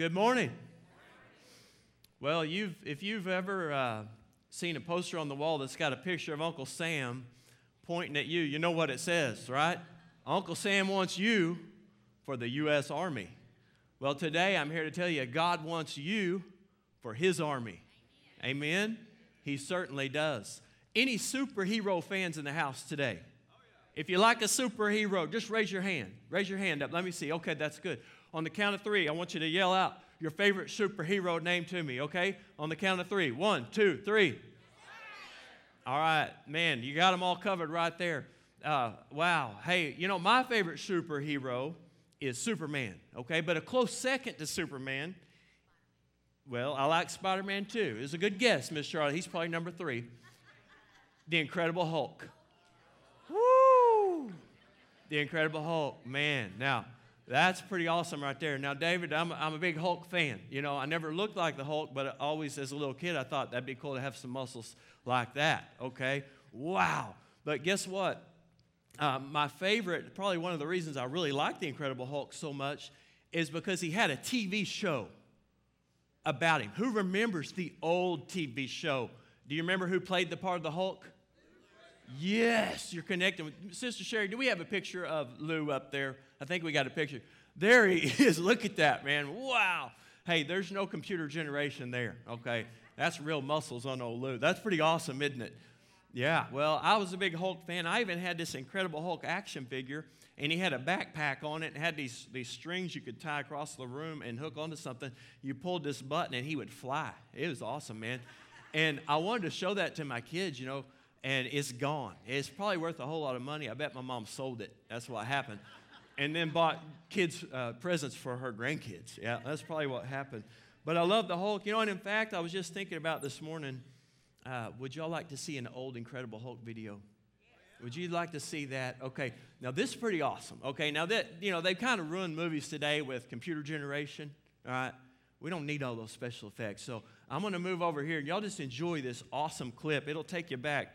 Good morning. Well, you've, if you've ever uh, seen a poster on the wall that's got a picture of Uncle Sam pointing at you, you know what it says, right? Uncle Sam wants you for the U.S. Army. Well, today I'm here to tell you God wants you for His Army. Amen? He certainly does. Any superhero fans in the house today? If you like a superhero, just raise your hand. Raise your hand up. Let me see. Okay, that's good. On the count of three, I want you to yell out your favorite superhero name to me, okay? On the count of three. One, two, three. All right, man, you got them all covered right there. Uh, wow. Hey, you know, my favorite superhero is Superman, okay? But a close second to Superman, well, I like Spider Man too. It's a good guess, Miss Charlotte. He's probably number three. The Incredible Hulk. Woo! The Incredible Hulk, man. Now, that's pretty awesome right there. Now, David, I'm, I'm a big Hulk fan. You know, I never looked like the Hulk, but always as a little kid, I thought that'd be cool to have some muscles like that, okay? Wow. But guess what? Uh, my favorite, probably one of the reasons I really like the Incredible Hulk so much, is because he had a TV show about him. Who remembers the old TV show? Do you remember who played the part of the Hulk? Yes, you're connecting with Sister Sherry. Do we have a picture of Lou up there? I think we got a picture. There he is. Look at that, man. Wow. Hey, there's no computer generation there, okay? That's real muscles on old Lou. That's pretty awesome, isn't it? Yeah, well, I was a big Hulk fan. I even had this Incredible Hulk action figure, and he had a backpack on it and had these, these strings you could tie across the room and hook onto something. You pulled this button, and he would fly. It was awesome, man. And I wanted to show that to my kids, you know, and it's gone. It's probably worth a whole lot of money. I bet my mom sold it. That's what happened and then bought kids uh, presents for her grandkids. Yeah, that's probably what happened. But I love the Hulk. You know, and in fact, I was just thinking about this morning. Uh, would y'all like to see an old Incredible Hulk video? Would you like to see that? Okay, now this is pretty awesome. Okay, now that, you know, they've kind of ruined movies today with computer generation. All right, we don't need all those special effects. So I'm going to move over here and y'all just enjoy this awesome clip. It'll take you back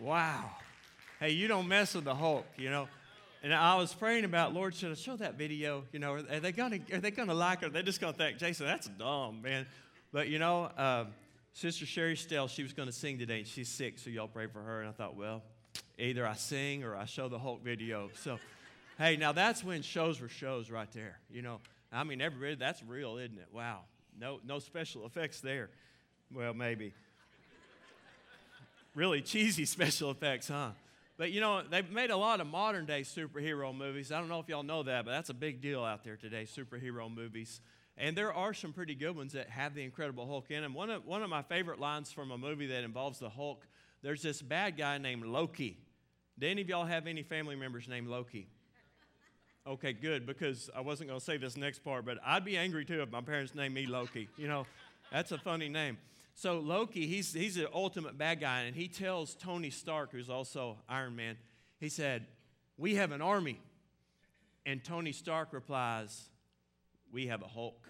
Wow. Hey, you don't mess with the Hulk, you know. And I was praying about, Lord, should I show that video? You know, are they gonna are they gonna like it? Are they just gonna think, Jason, that's dumb, man. But you know, um, Sister Sherry Stell, she was gonna sing today, and she's sick, so y'all pray for her. And I thought, well, either I sing or I show the Hulk video. So, hey, now that's when shows were shows right there. You know, I mean, everybody, that's real, isn't it? Wow. No, no special effects there. Well, maybe. Really cheesy special effects, huh? But you know, they've made a lot of modern day superhero movies. I don't know if y'all know that, but that's a big deal out there today, superhero movies. And there are some pretty good ones that have the Incredible Hulk in them. One of, one of my favorite lines from a movie that involves the Hulk, there's this bad guy named Loki. Do any of y'all have any family members named Loki? Okay, good, because I wasn't going to say this next part, but I'd be angry too if my parents named me Loki. You know, that's a funny name. So Loki, he's, he's the ultimate bad guy, and he tells Tony Stark, who's also Iron Man, he said, We have an army. And Tony Stark replies, We have a Hulk.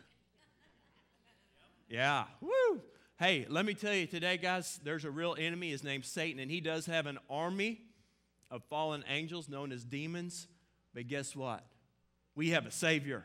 Yeah, woo! Hey, let me tell you today, guys, there's a real enemy. His name's Satan, and he does have an army of fallen angels known as demons. But guess what? We have a Savior.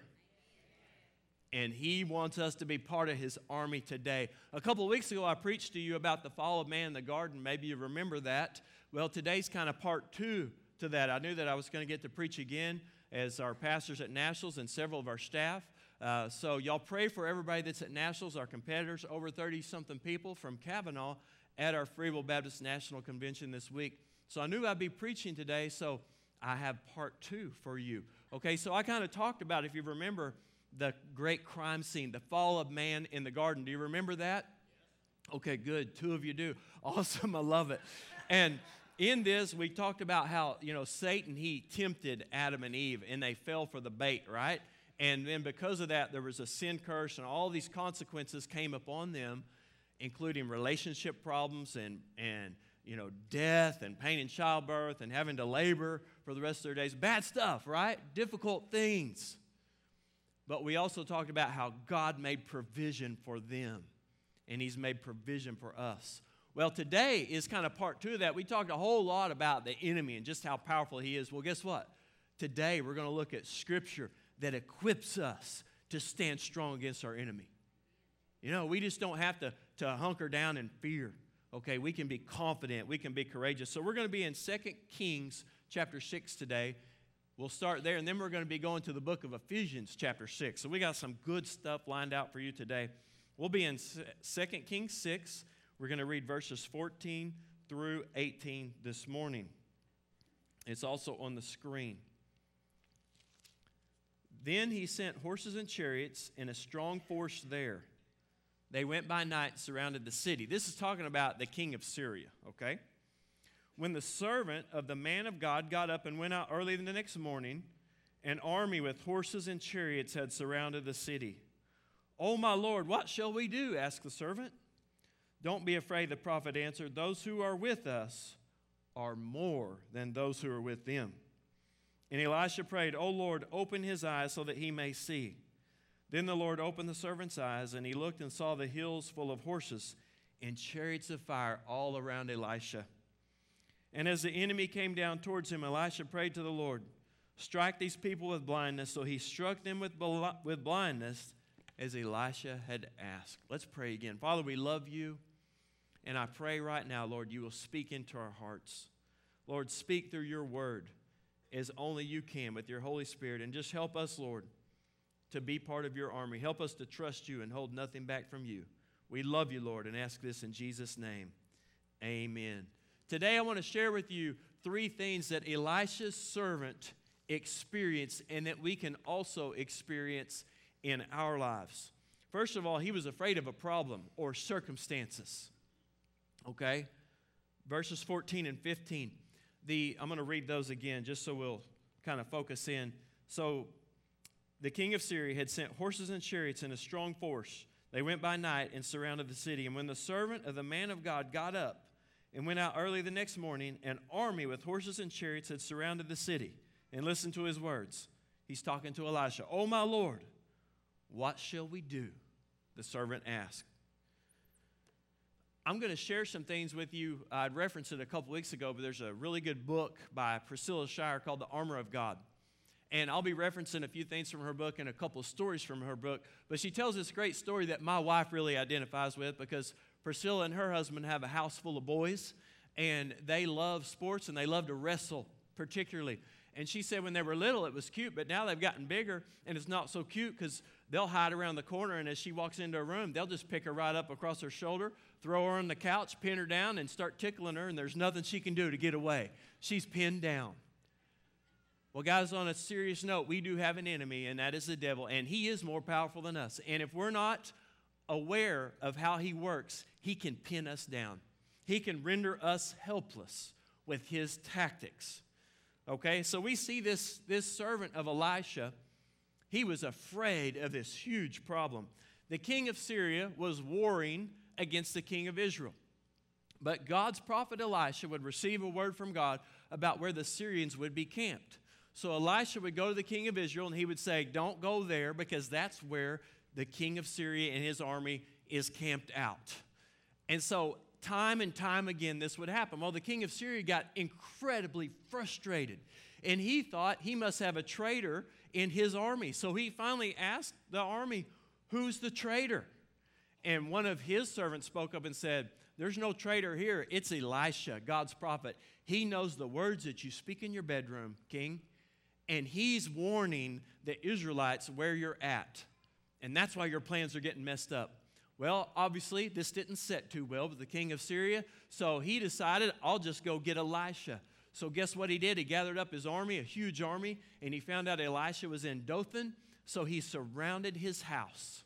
And He wants us to be part of His army today. A couple of weeks ago, I preached to you about the fall of man in the garden. Maybe you remember that. Well, today's kind of part two to that. I knew that I was going to get to preach again as our pastors at Nationals and several of our staff. Uh, so, y'all pray for everybody that's at Nationals, our competitors, over 30 something people from Cavanaugh at our Free Will Baptist National Convention this week. So, I knew I'd be preaching today. So, I have part two for you. Okay, so I kind of talked about, if you remember, the great crime scene, the fall of man in the garden. Do you remember that? Okay, good. Two of you do. Awesome. I love it. And in this, we talked about how, you know, Satan, he tempted Adam and Eve and they fell for the bait, right? And then because of that, there was a sin curse and all these consequences came upon them, including relationship problems and, and you know, death and pain in childbirth and having to labor for the rest of their days. Bad stuff, right? Difficult things. But we also talked about how God made provision for them, and He's made provision for us. Well, today is kind of part two of that. We talked a whole lot about the enemy and just how powerful he is. Well, guess what? Today we're going to look at scripture that equips us to stand strong against our enemy. You know, we just don't have to, to hunker down in fear. Okay, we can be confident, we can be courageous. So we're going to be in Second Kings chapter 6 today. We'll start there, and then we're going to be going to the book of Ephesians chapter 6. So we got some good stuff lined out for you today. We'll be in Second Kings 6. We're going to read verses 14 through 18 this morning. It's also on the screen. Then he sent horses and chariots and a strong force there they went by night surrounded the city. This is talking about the king of Syria, okay? When the servant of the man of God got up and went out early the next morning, an army with horses and chariots had surrounded the city. Oh, my Lord, what shall we do? asked the servant. Don't be afraid, the prophet answered. Those who are with us are more than those who are with them. And Elisha prayed, Oh Lord, open his eyes so that he may see. Then the Lord opened the servant's eyes, and he looked and saw the hills full of horses and chariots of fire all around Elisha. And as the enemy came down towards him, Elisha prayed to the Lord, Strike these people with blindness. So he struck them with, bl- with blindness as Elisha had asked. Let's pray again. Father, we love you. And I pray right now, Lord, you will speak into our hearts. Lord, speak through your word as only you can with your Holy Spirit. And just help us, Lord to be part of your army. Help us to trust you and hold nothing back from you. We love you, Lord, and ask this in Jesus' name. Amen. Today, I want to share with you three things that Elisha's servant experienced and that we can also experience in our lives. First of all, he was afraid of a problem or circumstances. Okay? Verses 14 and 15. The, I'm going to read those again just so we'll kind of focus in. So, the king of Syria had sent horses and chariots and a strong force. They went by night and surrounded the city. And when the servant of the man of God got up and went out early the next morning, an army with horses and chariots had surrounded the city. And listen to his words. He's talking to Elisha. Oh, my Lord, what shall we do? The servant asked. I'm going to share some things with you. I'd referenced it a couple weeks ago, but there's a really good book by Priscilla Shirer called The Armor of God. And I'll be referencing a few things from her book and a couple stories from her book. But she tells this great story that my wife really identifies with because Priscilla and her husband have a house full of boys. and they love sports and they love to wrestle particularly. And she said when they were little, it was cute, but now they've gotten bigger and it's not so cute because they'll hide around the corner. And as she walks into a room, they'll just pick her right up across her shoulder, throw her on the couch, pin her down, and start tickling her. And there's nothing she can do to get away. She's pinned down. Well, guys, on a serious note, we do have an enemy, and that is the devil, and he is more powerful than us. And if we're not aware of how he works, he can pin us down. He can render us helpless with his tactics. Okay, so we see this, this servant of Elisha, he was afraid of this huge problem. The king of Syria was warring against the king of Israel. But God's prophet Elisha would receive a word from God about where the Syrians would be camped. So Elisha would go to the king of Israel and he would say, Don't go there because that's where the king of Syria and his army is camped out. And so time and time again this would happen. Well, the king of Syria got incredibly frustrated, and he thought he must have a traitor in his army. So he finally asked the army, Who's the traitor? And one of his servants spoke up and said, There's no traitor here. It's Elisha, God's prophet. He knows the words that you speak in your bedroom, king, and he's warning the Israelites where you're at. And that's why your plans are getting messed up. Well, obviously, this didn't set too well with the king of Syria, so he decided, I'll just go get Elisha. So, guess what he did? He gathered up his army, a huge army, and he found out Elisha was in Dothan, so he surrounded his house.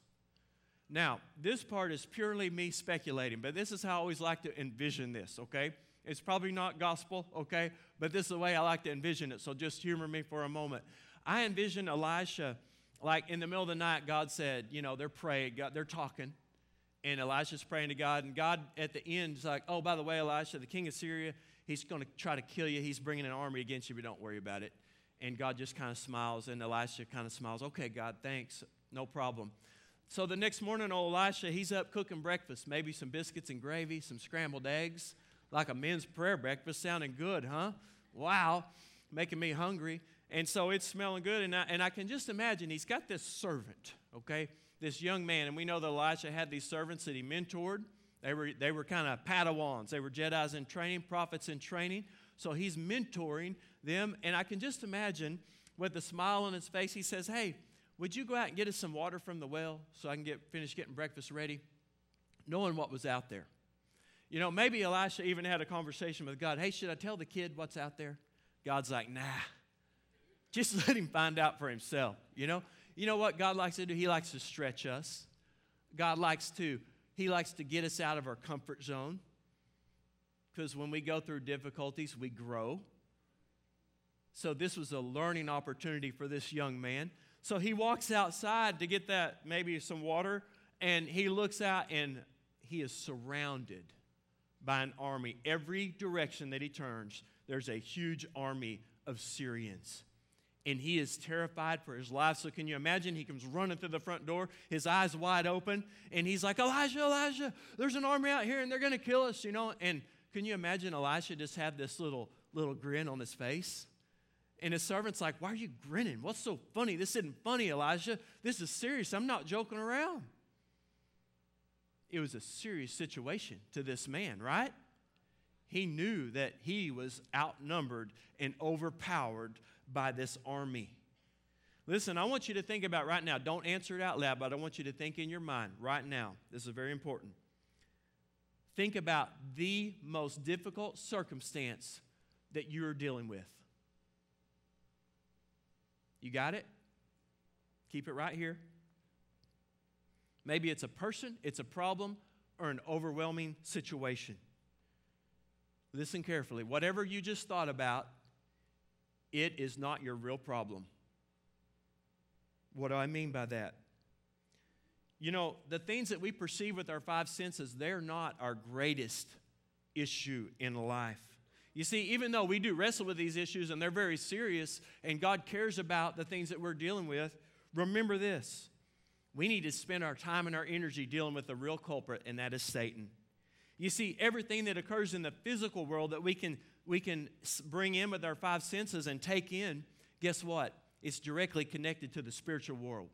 Now, this part is purely me speculating, but this is how I always like to envision this, okay? It's probably not gospel, okay? But this is the way I like to envision it, so just humor me for a moment. I envision Elisha, like in the middle of the night, God said, you know, they're praying, God, they're talking, and Elisha's praying to God. And God, at the end, is like, oh, by the way, Elisha, the king of Syria, he's going to try to kill you. He's bringing an army against you, but don't worry about it. And God just kind of smiles, and Elisha kind of smiles. Okay, God, thanks. No problem. So the next morning, old Elisha, he's up cooking breakfast, maybe some biscuits and gravy, some scrambled eggs, like a men's prayer breakfast, sounding good, huh? Wow, making me hungry. And so it's smelling good. And I, and I can just imagine he's got this servant, okay? this young man, and we know that Elisha had these servants that he mentored. They were, they were kind of Padawans. They were Jedi's in training, prophets in training. So he's mentoring them. And I can just imagine with a smile on his face, he says, Hey, would you go out and get us some water from the well so I can get finish getting breakfast ready? Knowing what was out there. You know, maybe Elisha even had a conversation with God. Hey, should I tell the kid what's out there? God's like, nah. Just let him find out for himself, you know? You know what God likes to do? He likes to stretch us. God likes to, He likes to get us out of our comfort zone. Because when we go through difficulties, we grow. So this was a learning opportunity for this young man. So he walks outside to get that, maybe some water, and he looks out and he is surrounded by an army. Every direction that he turns, there's a huge army of Syrians and he is terrified for his life. So, can you imagine? He comes running through the front door, his eyes wide open, and he's like, Elijah, Elijah, there's an army out here and they're going to kill us, you know? And can you imagine Elisha just have this little, little grin on his face? And his servant's like, Why are you grinning? What's so funny? This isn't funny, Elijah. This is serious. I'm not joking around. It was a serious situation to this man, right? He knew that he was outnumbered and overpowered by this army. Listen, I want you to think about right now. Don't answer it out loud, but I want you to think in your mind right now. This is very important. Think about the most difficult circumstance that you're dealing with. You got it? Keep it right here. Maybe it's a person, it's a problem, or an overwhelming situation. Listen carefully. Whatever you just thought about, it is not your real problem. What do I mean by that? You know, the things that we perceive with our five senses, they're not our greatest issue in life. You see, even though we do wrestle with these issues and they're very serious and God cares about the things that we're dealing with, remember this. We need to spend our time and our energy dealing with the real culprit, and that is Satan. You see, everything that occurs in the physical world that we can we can bring in with our five senses and take in, guess what? It's directly connected to the spiritual world.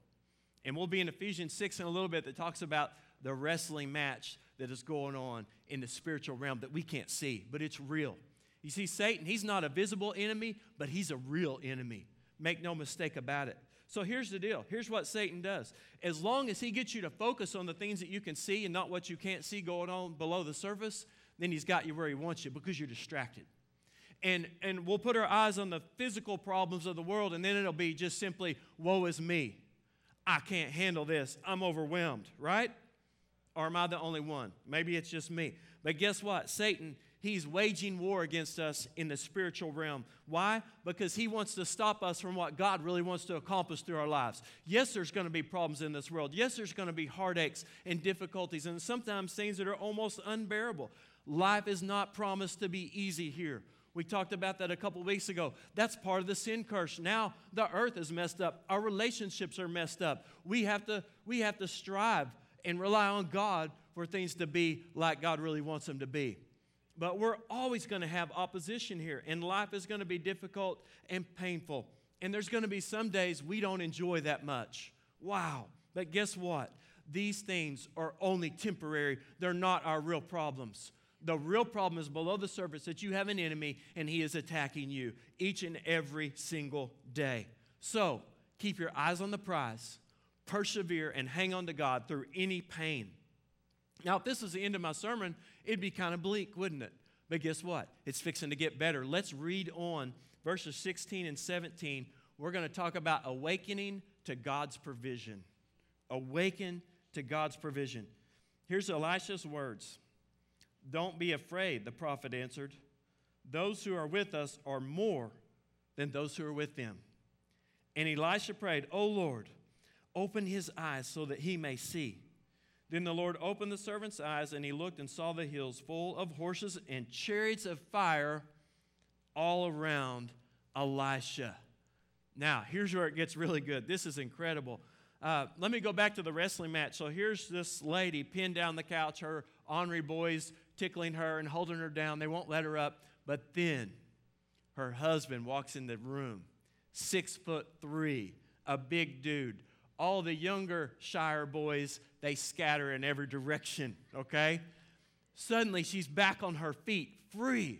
And we'll be in Ephesians 6 in a little bit that talks about the wrestling match that is going on in the spiritual realm that we can't see, but it's real. You see, Satan, he's not a visible enemy, but he's a real enemy. Make no mistake about it. So here's the deal. Here's what Satan does. As long as he gets you to focus on the things that you can see and not what you can't see going on below the surface, then he's got you where he wants you because you're distracted. And, and we'll put our eyes on the physical problems of the world, and then it'll be just simply, woe is me. I can't handle this. I'm overwhelmed, right? Or am I the only one? Maybe it's just me. But guess what? Satan, he's waging war against us in the spiritual realm. Why? Because he wants to stop us from what God really wants to accomplish through our lives. Yes, there's going to be problems in this world. Yes, there's going to be heartaches and difficulties, and sometimes things that are almost unbearable. Life is not promised to be easy here. We talked about that a couple weeks ago. That's part of the sin curse. Now the earth is messed up. Our relationships are messed up. We have to, we have to strive and rely on God for things to be like God really wants them to be. But we're always going to have opposition here, and life is going to be difficult and painful. And there's going to be some days we don't enjoy that much. Wow. But guess what? These things are only temporary, they're not our real problems. The real problem is below the surface that you have an enemy and he is attacking you each and every single day. So keep your eyes on the prize, persevere, and hang on to God through any pain. Now, if this is the end of my sermon, it'd be kind of bleak, wouldn't it? But guess what? It's fixing to get better. Let's read on verses 16 and 17. We're going to talk about awakening to God's provision. Awaken to God's provision. Here's Elisha's words Don't be afraid, the prophet answered. Those who are with us are more than those who are with them. And Elisha prayed, O Lord, open his eyes so that he may see. Then the Lord opened the servant's eyes, and he looked and saw the hills full of horses and chariots of fire all around Elisha. Now, here's where it gets really good. This is incredible. Uh, let me go back to the wrestling match. So here's this lady pinned down the couch, her ornery boys tickling her and holding her down. They won't let her up. But then her husband walks in the room, six foot three, a big dude. All the younger Shirer boys, they scatter in every direction, okay? Suddenly she's back on her feet, free.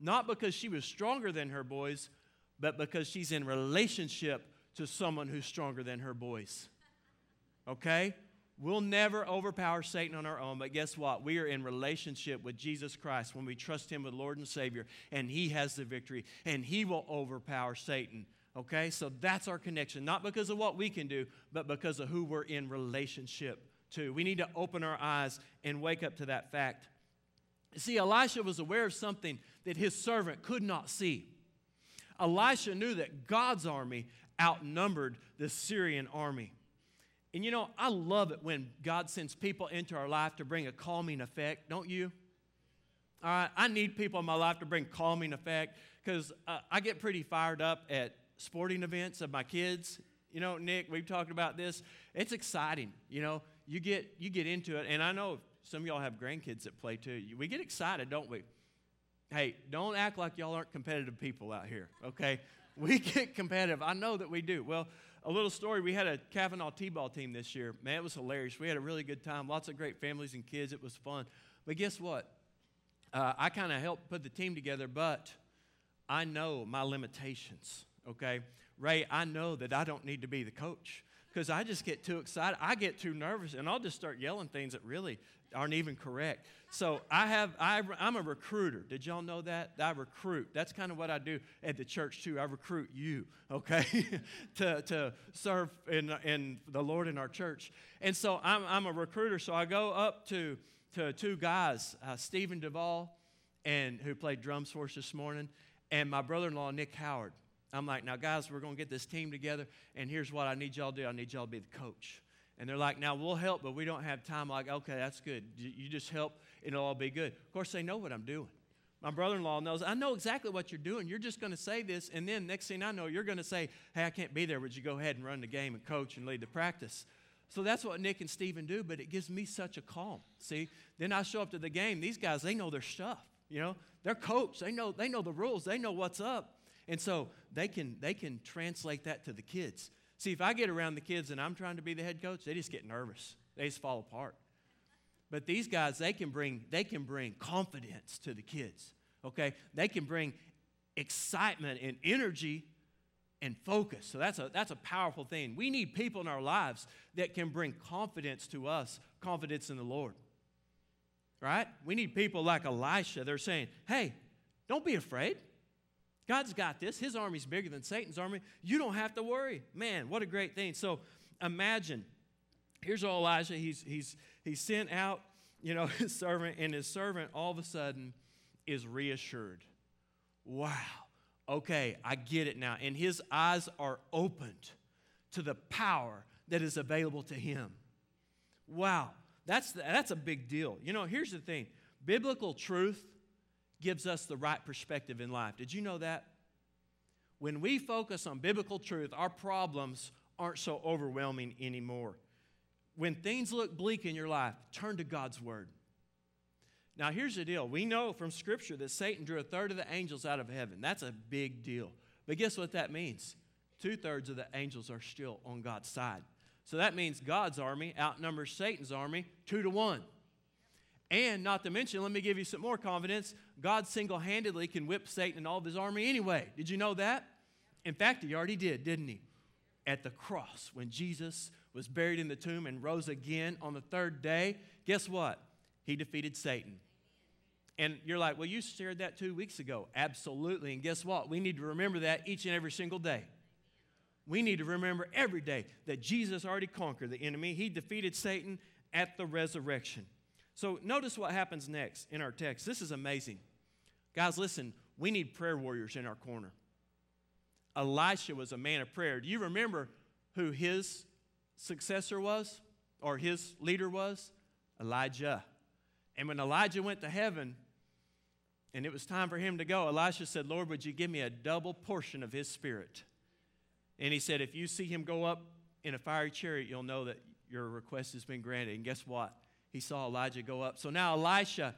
Not because she was stronger than her boys, but because she's in relationship to someone who's stronger than her boys. Okay? We'll never overpower Satan on our own, but guess what? We are in relationship with Jesus Christ when we trust Him with Lord and Savior, and He has the victory, and He will overpower Satan. Okay? So that's our connection, not because of what we can do, but because of who we're in relationship to. We need to open our eyes and wake up to that fact. See, Elisha was aware of something that his servant could not see. Elisha knew that God's army outnumbered the Syrian army. And you know, I love it when God sends people into our life to bring a calming effect, don't you? All right, I need people in my life to bring calming effect because uh, I get pretty fired up at sporting events of my kids. You know, Nick, we've talked about this. It's exciting. You know, you get you get into it, and I know some of y'all have grandkids that play too. We get excited, don't we? Hey, don't act like y'all aren't competitive people out here. Okay, we get competitive. I know that we do. Well, a little story we had a Cavanaugh T ball team this year. Man, it was hilarious. We had a really good time. Lots of great families and kids. It was fun. But guess what? Uh, I kind of helped put the team together, but I know my limitations, okay? Ray, I know that I don't need to be the coach because I just get too excited. I get too nervous, and I'll just start yelling things that really aren't even correct. So I have, I, I'm a recruiter. Did y'all know that? I recruit. That's kind of what I do at the church too. I recruit you, okay, to, to serve in, in the Lord in our church. And so I'm, I'm a recruiter. So I go up to, to two guys, uh, Stephen Duvall, and who played drums for us this morning, and my brother-in-law Nick Howard. I'm like, now guys, we're to get this team together, and here's what I need y'all to do. I need y'all to be the coach. And they're like, now we'll help, but we don't have time. Like, okay, that's good. You just help, it'll all be good. Of course, they know what I'm doing. My brother in law knows, I know exactly what you're doing. You're just going to say this, and then next thing I know, you're going to say, hey, I can't be there. Would you go ahead and run the game and coach and lead the practice? So that's what Nick and Stephen do, but it gives me such a calm. See, then I show up to the game. These guys, they know their stuff. You know, they're coach. They know, they know the rules. They know what's up. And so they can, they can translate that to the kids. See, if I get around the kids and I'm trying to be the head coach, they just get nervous. They just fall apart. But these guys, they can bring, they can bring confidence to the kids. Okay? They can bring excitement and energy and focus. So that's a, that's a powerful thing. We need people in our lives that can bring confidence to us, confidence in the Lord. Right? We need people like Elisha. They're saying, hey, don't be afraid. God's got this. His army's bigger than Satan's army. You don't have to worry. Man, what a great thing. So imagine, here's Elijah. He's, he's, he's sent out, you know, his servant, and his servant all of a sudden is reassured. Wow okay, I get it now. And his eyes are opened to the power that is available to him. Wow, that's, that's a big deal. You know, here's the thing biblical truth gives us the right perspective in life. Did you know that? When we focus on biblical truth, our problems aren't so overwhelming anymore. When things look bleak in your life, turn to God's Word. Now, here's the deal. We know from Scripture that Satan drew a third of the angels out of heaven. That's a big deal. But guess what that means? Two thirds of the angels are still on God's side. So that means God's army outnumbers Satan's army two to one. And not to mention, let me give you some more confidence God single handedly can whip Satan and all of his army anyway. Did you know that? In fact, he already did, didn't he? At the cross, when Jesus was buried in the tomb and rose again on the third day, guess what? He defeated Satan. And you're like, well, you shared that two weeks ago. Absolutely. And guess what? We need to remember that each and every single day. We need to remember every day that Jesus already conquered the enemy. He defeated Satan at the resurrection. So notice what happens next in our text. This is amazing. Guys, listen, we need prayer warriors in our corner. Elisha was a man of prayer. Do you remember who his successor was or his leader was? Elijah. And when Elijah went to heaven, and it was time for him to go, Elisha said, Lord, would you give me a double portion of his spirit? And he said, If you see him go up in a fiery chariot, you'll know that your request has been granted. And guess what? He saw Elijah go up. So now Elisha,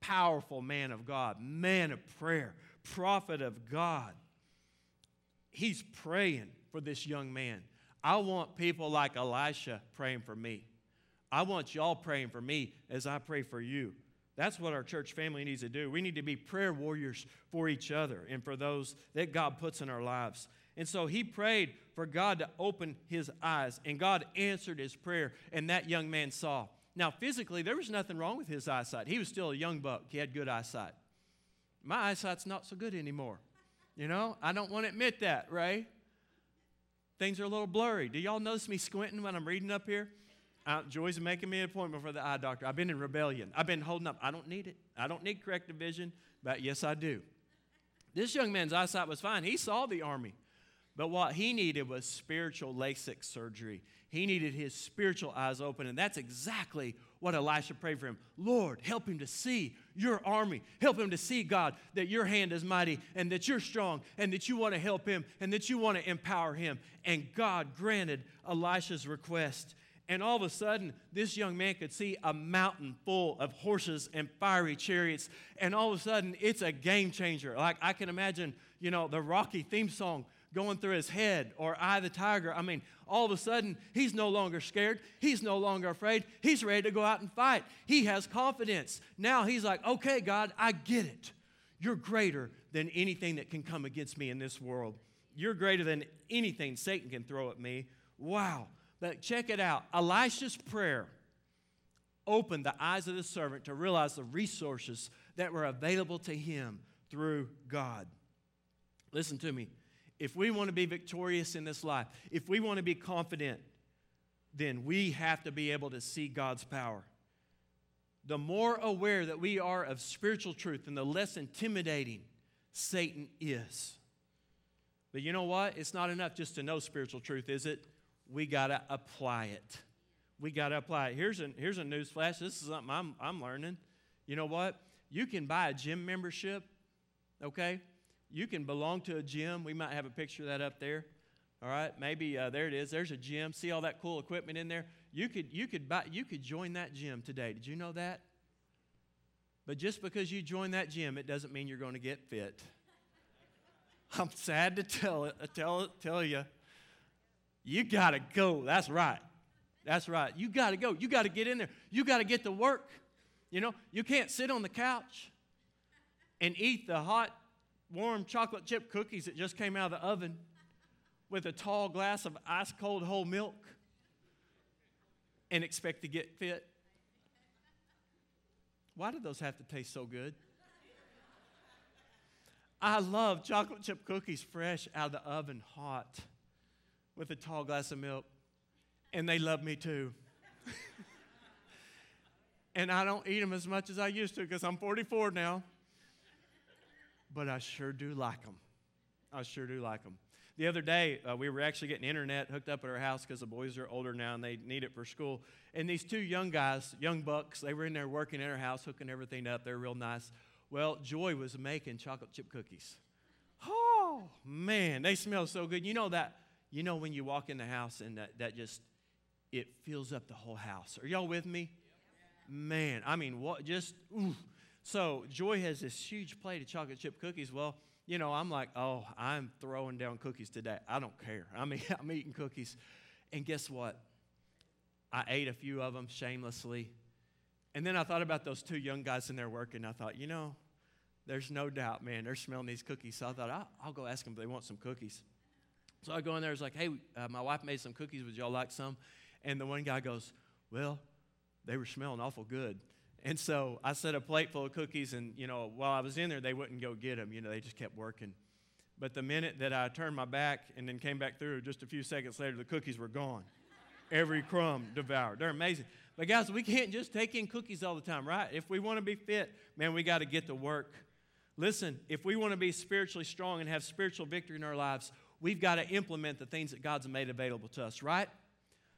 powerful man of God, man of prayer, prophet of God, he's praying for this young man. I want people like Elisha praying for me. I want y'all praying for me as I pray for you. That's what our church family needs to do. We need to be prayer warriors for each other and for those that God puts in our lives. And so he prayed for God to open his eyes, and God answered his prayer, and that young man saw. Now, physically, there was nothing wrong with his eyesight. He was still a young buck, he had good eyesight. My eyesight's not so good anymore. You know, I don't want to admit that, right? Things are a little blurry. Do y'all notice me squinting when I'm reading up here? Uh, Joy's making me an appointment for the eye doctor. I've been in rebellion. I've been holding up. I don't need it. I don't need corrective vision, but yes, I do. This young man's eyesight was fine. He saw the army. But what he needed was spiritual LASIK surgery. He needed his spiritual eyes open, and that's exactly what Elisha prayed for him. Lord, help him to see your army. Help him to see, God, that your hand is mighty and that you're strong and that you want to help him and that you want to empower him. And God granted Elisha's request. And all of a sudden, this young man could see a mountain full of horses and fiery chariots. And all of a sudden, it's a game changer. Like I can imagine, you know, the Rocky theme song going through his head or I the Tiger. I mean, all of a sudden, he's no longer scared. He's no longer afraid. He's ready to go out and fight. He has confidence. Now he's like, okay, God, I get it. You're greater than anything that can come against me in this world. You're greater than anything Satan can throw at me. Wow. But check it out Elisha's prayer opened the eyes of the servant to realize the resources that were available to him through God. Listen to me. If we want to be victorious in this life, if we want to be confident, then we have to be able to see God's power. The more aware that we are of spiritual truth and the less intimidating Satan is. But you know what? It's not enough just to know spiritual truth, is it? we got to apply it. We got to apply it. Here's a, here's a news flash. This is something I'm, I'm learning. You know what? You can buy a gym membership, okay? You can belong to a gym. We might have a picture of that up there. All right, maybe uh, there it is. There's a gym. See all that cool equipment in there? You could, you, could buy, you could join that gym today. Did you know that? But just because you join that gym, it doesn't mean you're going to get fit. I'm sad to tell it, tell, tell you. You got to go. That's right. That's right. You got to go. You got to get in there. You got to get to work. You know, you can't sit on the couch and eat the hot, warm chocolate chip cookies that just came out of the oven with a tall glass of ice cold whole milk and expect to get fit. Why do those have to taste so good? I love chocolate chip cookies fresh out of the oven, hot, with a tall glass of milk. And they love me too. and I don't eat them as much as I used to because I'm 44 now. But I sure do like them. I sure do like them. The other day, uh, we were actually getting internet hooked up at our house because the boys are older now and they need it for school. And these two young guys, young bucks, they were in there working at our house, hooking everything up. They're real nice. Well, Joy was making chocolate chip cookies. Oh, man, they smell so good. You know that, you know when you walk in the house and that, that just, it fills up the whole house. Are y'all with me? Man, I mean, what, just, ooh. So Joy has this huge plate of chocolate chip cookies. Well, you know, I'm like, oh, I'm throwing down cookies today. I don't care. I mean, I'm eating cookies. And guess what? I ate a few of them shamelessly. And then I thought about those two young guys in there working. I thought, you know, there's no doubt, man, they're smelling these cookies. So I thought, I'll, I'll go ask them if they want some cookies. So I go in there, it's like, hey, uh, my wife made some cookies. Would y'all like some? And the one guy goes, well, they were smelling awful good. And so I set a plate full of cookies, and, you know, while I was in there, they wouldn't go get them. You know, they just kept working. But the minute that I turned my back and then came back through, just a few seconds later, the cookies were gone. Every crumb devoured. They're amazing. But guys, we can't just take in cookies all the time, right? If we want to be fit, man, we got to get to work. Listen, if we want to be spiritually strong and have spiritual victory in our lives, we've got to implement the things that God's made available to us, right?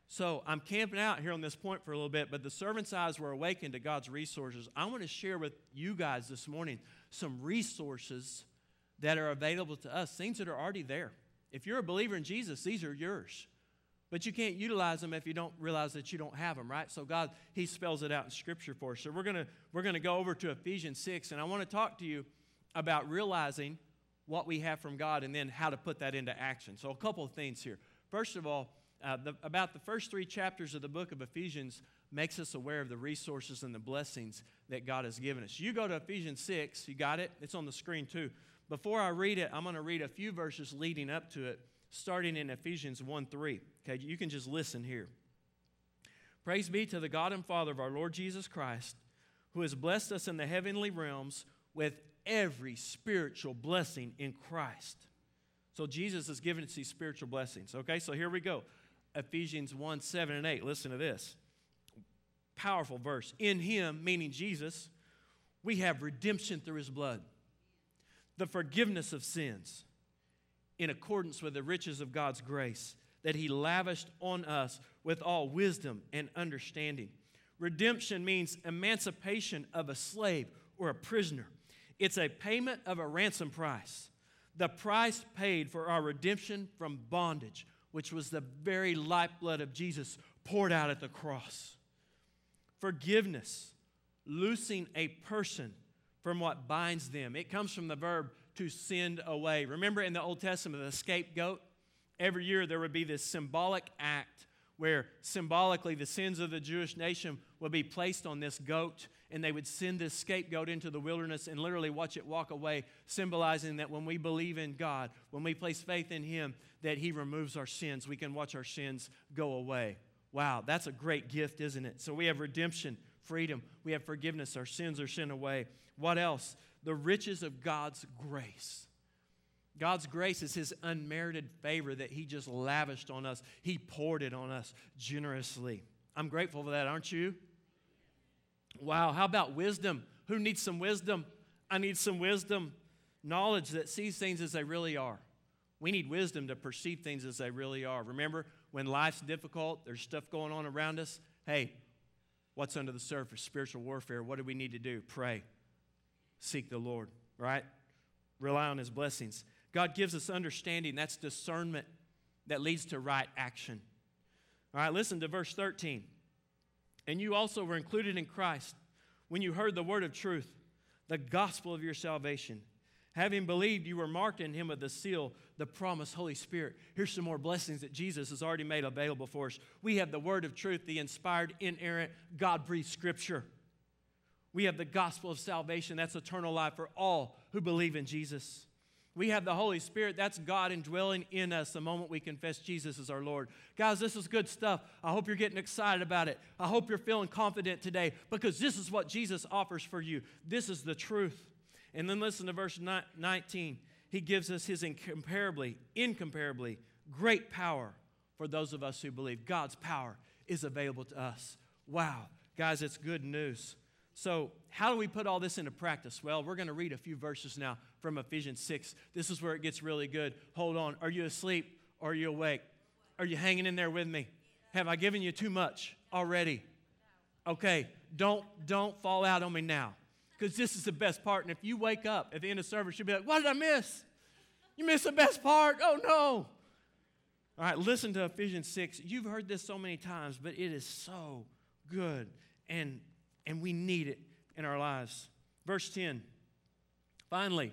So I'm camping out here on this point for a little bit, but the servant's eyes were awakened to God's resources. I want to share with you guys this morning some resources that are available to us, things that are already there. If you're a believer in Jesus, these are yours. But you can't utilize them if you don't realize that you don't have them, right? So God, He spells it out in Scripture for us. So we're gonna we're gonna go over to Ephesians 6, and I want to talk to you about realizing what we have from God and then how to put that into action. So a couple of things here. First of all, uh, the, about the first three chapters of the book of Ephesians makes us aware of the resources and the blessings that God has given us. You go to Ephesians 6, you got it? It's on the screen too. Before I read it, I'm going to read a few verses leading up to it, starting in Ephesians 1 3. Okay, you can just listen here. Praise be to the God and Father of our Lord Jesus Christ, who has blessed us in the heavenly realms with every spiritual blessing in Christ. So Jesus has given us these spiritual blessings. Okay, so here we go. Ephesians 1 7 and 8. Listen to this. Powerful verse. In him, meaning Jesus, we have redemption through his blood, the forgiveness of sins, in accordance with the riches of God's grace that he lavished on us with all wisdom and understanding. Redemption means emancipation of a slave or a prisoner, it's a payment of a ransom price. The price paid for our redemption from bondage which was the very lifeblood of Jesus poured out at the cross. Forgiveness, loosing a person from what binds them. It comes from the verb to send away. Remember in the Old Testament, the scapegoat? Every year there would be this symbolic act where symbolically the sins of the Jewish nation would be placed on this goat and they would send this scapegoat into the wilderness and literally watch it walk away, symbolizing that when we believe in God, when we place faith in Him, that He removes our sins. We can watch our sins go away. Wow, that's a great gift, isn't it? So we have redemption, freedom, we have forgiveness, our sins are sent away. What else? The riches of God's grace. God's grace is His unmerited favor that He just lavished on us. He poured it on us generously. I'm grateful for that, aren't you? Wow, how about wisdom? Who needs some wisdom? I need some wisdom. Knowledge that sees things as they really are. We need wisdom to perceive things as they really are. Remember, when life's difficult, there's stuff going on around us. Hey, what's under the surface? Spiritual warfare. What do we need to do? Pray. Seek the Lord, right? Rely on His blessings. God gives us understanding. That's discernment that leads to right action. All right, listen to verse 13. And you also were included in Christ when you heard the word of truth, the gospel of your salvation. Having believed, you were marked in him with the seal, the promised Holy Spirit. Here's some more blessings that Jesus has already made available for us. We have the word of truth, the inspired, inerrant, God breathed scripture. We have the gospel of salvation, that's eternal life for all who believe in Jesus. We have the Holy Spirit, that's God indwelling in us the moment we confess Jesus as our Lord. Guys, this is good stuff. I hope you're getting excited about it. I hope you're feeling confident today because this is what Jesus offers for you. This is the truth. And then listen to verse 19. He gives us his incomparably, incomparably great power for those of us who believe. God's power is available to us. Wow. Guys, it's good news. So, how do we put all this into practice? Well, we're going to read a few verses now from Ephesians 6. This is where it gets really good. Hold on. Are you asleep or are you awake? Are you hanging in there with me? Have I given you too much already? Okay, don't don't fall out on me now because this is the best part. And if you wake up at the end of service, you'll be like, What did I miss? You missed the best part. Oh, no. All right, listen to Ephesians 6. You've heard this so many times, but it is so good, and, and we need it in our lives. Verse 10 Finally,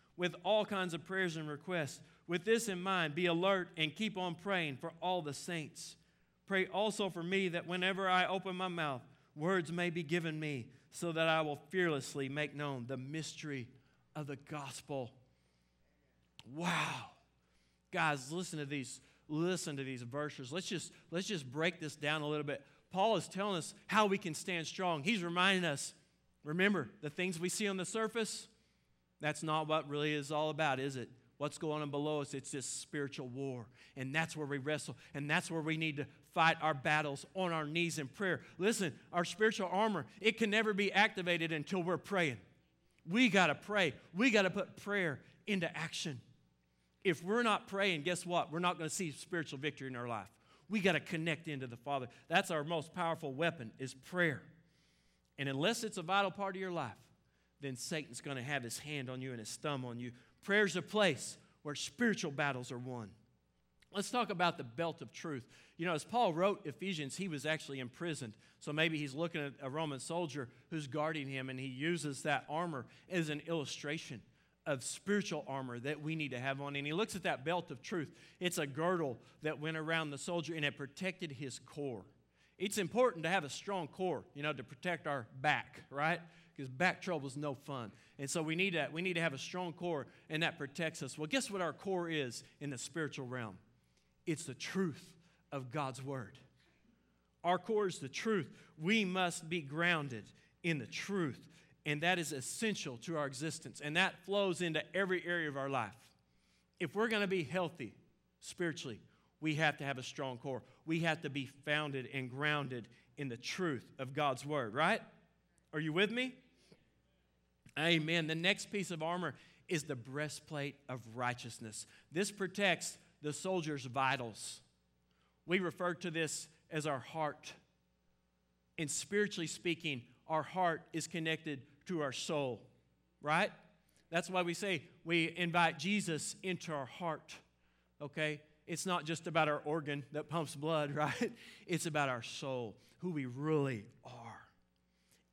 with all kinds of prayers and requests. With this in mind, be alert and keep on praying for all the saints. Pray also for me that whenever I open my mouth, words may be given me so that I will fearlessly make known the mystery of the gospel. Wow. Guys, listen to these listen to these verses. Let's just let's just break this down a little bit. Paul is telling us how we can stand strong. He's reminding us, remember, the things we see on the surface, that's not what really is all about, is it? What's going on below us? It's this spiritual war. And that's where we wrestle. And that's where we need to fight our battles on our knees in prayer. Listen, our spiritual armor, it can never be activated until we're praying. We got to pray. We got to put prayer into action. If we're not praying, guess what? We're not going to see spiritual victory in our life. We got to connect into the Father. That's our most powerful weapon is prayer. And unless it's a vital part of your life, then Satan's going to have his hand on you and his thumb on you. Prayer's a place where spiritual battles are won. Let's talk about the belt of truth. You know, as Paul wrote Ephesians, he was actually imprisoned. So maybe he's looking at a Roman soldier who's guarding him, and he uses that armor as an illustration of spiritual armor that we need to have on. And he looks at that belt of truth. It's a girdle that went around the soldier, and it protected his core. It's important to have a strong core, you know, to protect our back, right? Because back trouble is no fun. And so we need, to, we need to have a strong core, and that protects us. Well, guess what our core is in the spiritual realm? It's the truth of God's word. Our core is the truth. We must be grounded in the truth, and that is essential to our existence, and that flows into every area of our life. If we're going to be healthy spiritually, we have to have a strong core. We have to be founded and grounded in the truth of God's word, right? Are you with me? Amen. The next piece of armor is the breastplate of righteousness. This protects the soldier's vitals. We refer to this as our heart. And spiritually speaking, our heart is connected to our soul, right? That's why we say we invite Jesus into our heart, okay? It's not just about our organ that pumps blood, right? It's about our soul, who we really are.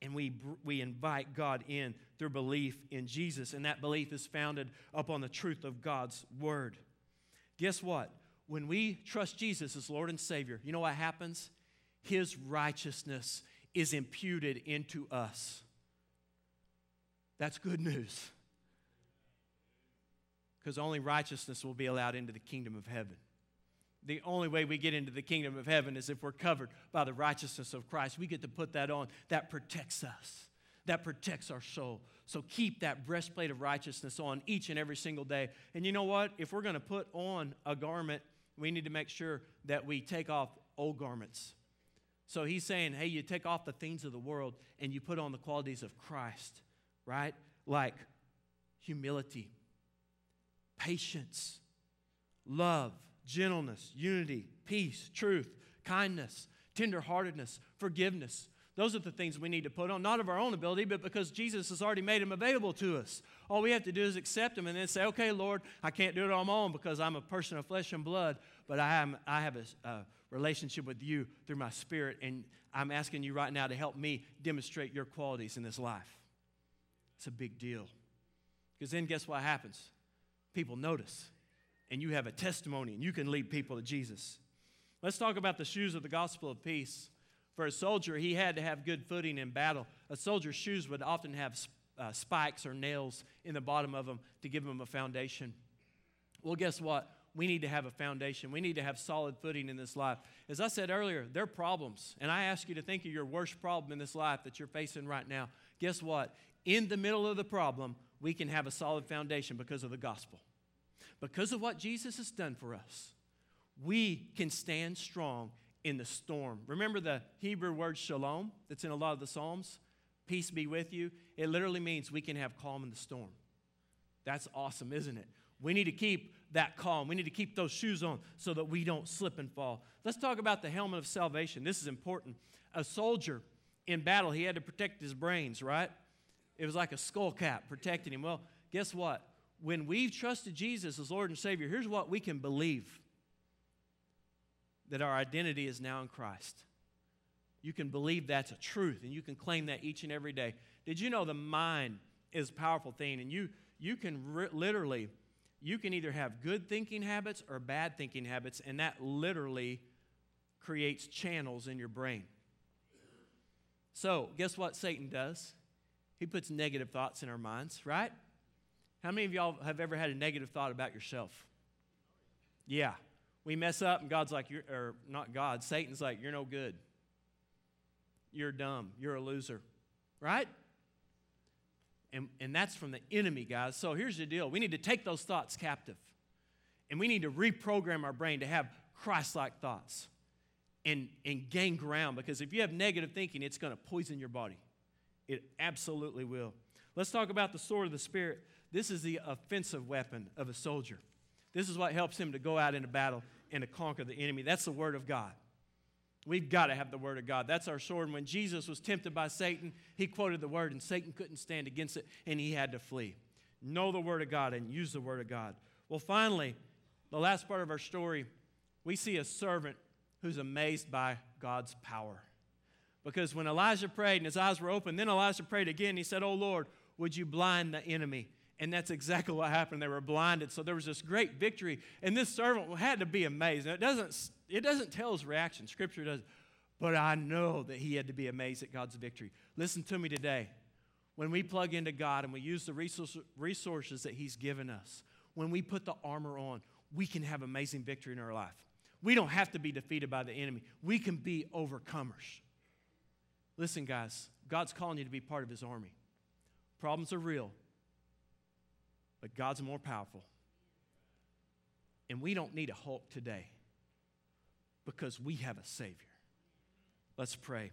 And we, we invite God in through belief in Jesus, and that belief is founded upon the truth of God's word. Guess what? When we trust Jesus as Lord and Savior, you know what happens? His righteousness is imputed into us. That's good news. because only righteousness will be allowed into the kingdom of heaven. The only way we get into the kingdom of heaven is if we're covered by the righteousness of Christ. We get to put that on. That protects us, that protects our soul. So keep that breastplate of righteousness on each and every single day. And you know what? If we're going to put on a garment, we need to make sure that we take off old garments. So he's saying, hey, you take off the things of the world and you put on the qualities of Christ, right? Like humility, patience, love, gentleness, unity, peace, truth, kindness, tenderheartedness, forgiveness. Those are the things we need to put on, not of our own ability, but because Jesus has already made them available to us. All we have to do is accept them and then say, okay, Lord, I can't do it on my own because I'm a person of flesh and blood, but I, am, I have a, a relationship with you through my spirit, and I'm asking you right now to help me demonstrate your qualities in this life. It's a big deal. Because then guess what happens? People notice and you have a testimony and you can lead people to Jesus. Let's talk about the shoes of the gospel of peace. For a soldier, he had to have good footing in battle. A soldier's shoes would often have uh, spikes or nails in the bottom of them to give them a foundation. Well, guess what? We need to have a foundation. We need to have solid footing in this life. As I said earlier, there are problems. And I ask you to think of your worst problem in this life that you're facing right now. Guess what? In the middle of the problem, we can have a solid foundation because of the gospel because of what Jesus has done for us, we can stand strong in the storm. Remember the Hebrew word shalom that's in a lot of the Psalms? Peace be with you. It literally means we can have calm in the storm. That's awesome, isn't it? We need to keep that calm. We need to keep those shoes on so that we don't slip and fall. Let's talk about the helmet of salvation. This is important. A soldier in battle, he had to protect his brains, right? It was like a skull cap protecting him. Well, guess what? When we've trusted Jesus as Lord and Savior, here's what we can believe that our identity is now in Christ. You can believe that's a truth and you can claim that each and every day. Did you know the mind is a powerful thing and you you can re- literally you can either have good thinking habits or bad thinking habits and that literally creates channels in your brain. So, guess what Satan does? He puts negative thoughts in our minds, right? How many of y'all have ever had a negative thought about yourself? Yeah. We mess up, and God's like, you're, or not God, Satan's like, you're no good. You're dumb. You're a loser. Right? And, and that's from the enemy, guys. So here's the deal we need to take those thoughts captive, and we need to reprogram our brain to have Christ like thoughts and, and gain ground because if you have negative thinking, it's going to poison your body. It absolutely will. Let's talk about the sword of the Spirit. This is the offensive weapon of a soldier. This is what helps him to go out into battle and to conquer the enemy. That's the Word of God. We've got to have the Word of God. That's our sword. And when Jesus was tempted by Satan, he quoted the Word, and Satan couldn't stand against it, and he had to flee. Know the Word of God and use the Word of God. Well, finally, the last part of our story, we see a servant who's amazed by God's power. Because when Elijah prayed and his eyes were open, then Elijah prayed again. He said, Oh Lord, would you blind the enemy? And that's exactly what happened. They were blinded. So there was this great victory. And this servant had to be amazed. Now, it doesn't, it doesn't tell his reaction, Scripture does. But I know that he had to be amazed at God's victory. Listen to me today. When we plug into God and we use the resources that He's given us, when we put the armor on, we can have amazing victory in our life. We don't have to be defeated by the enemy, we can be overcomers. Listen, guys, God's calling you to be part of His army. Problems are real, but God's more powerful. And we don't need a Hulk today because we have a Savior. Let's pray.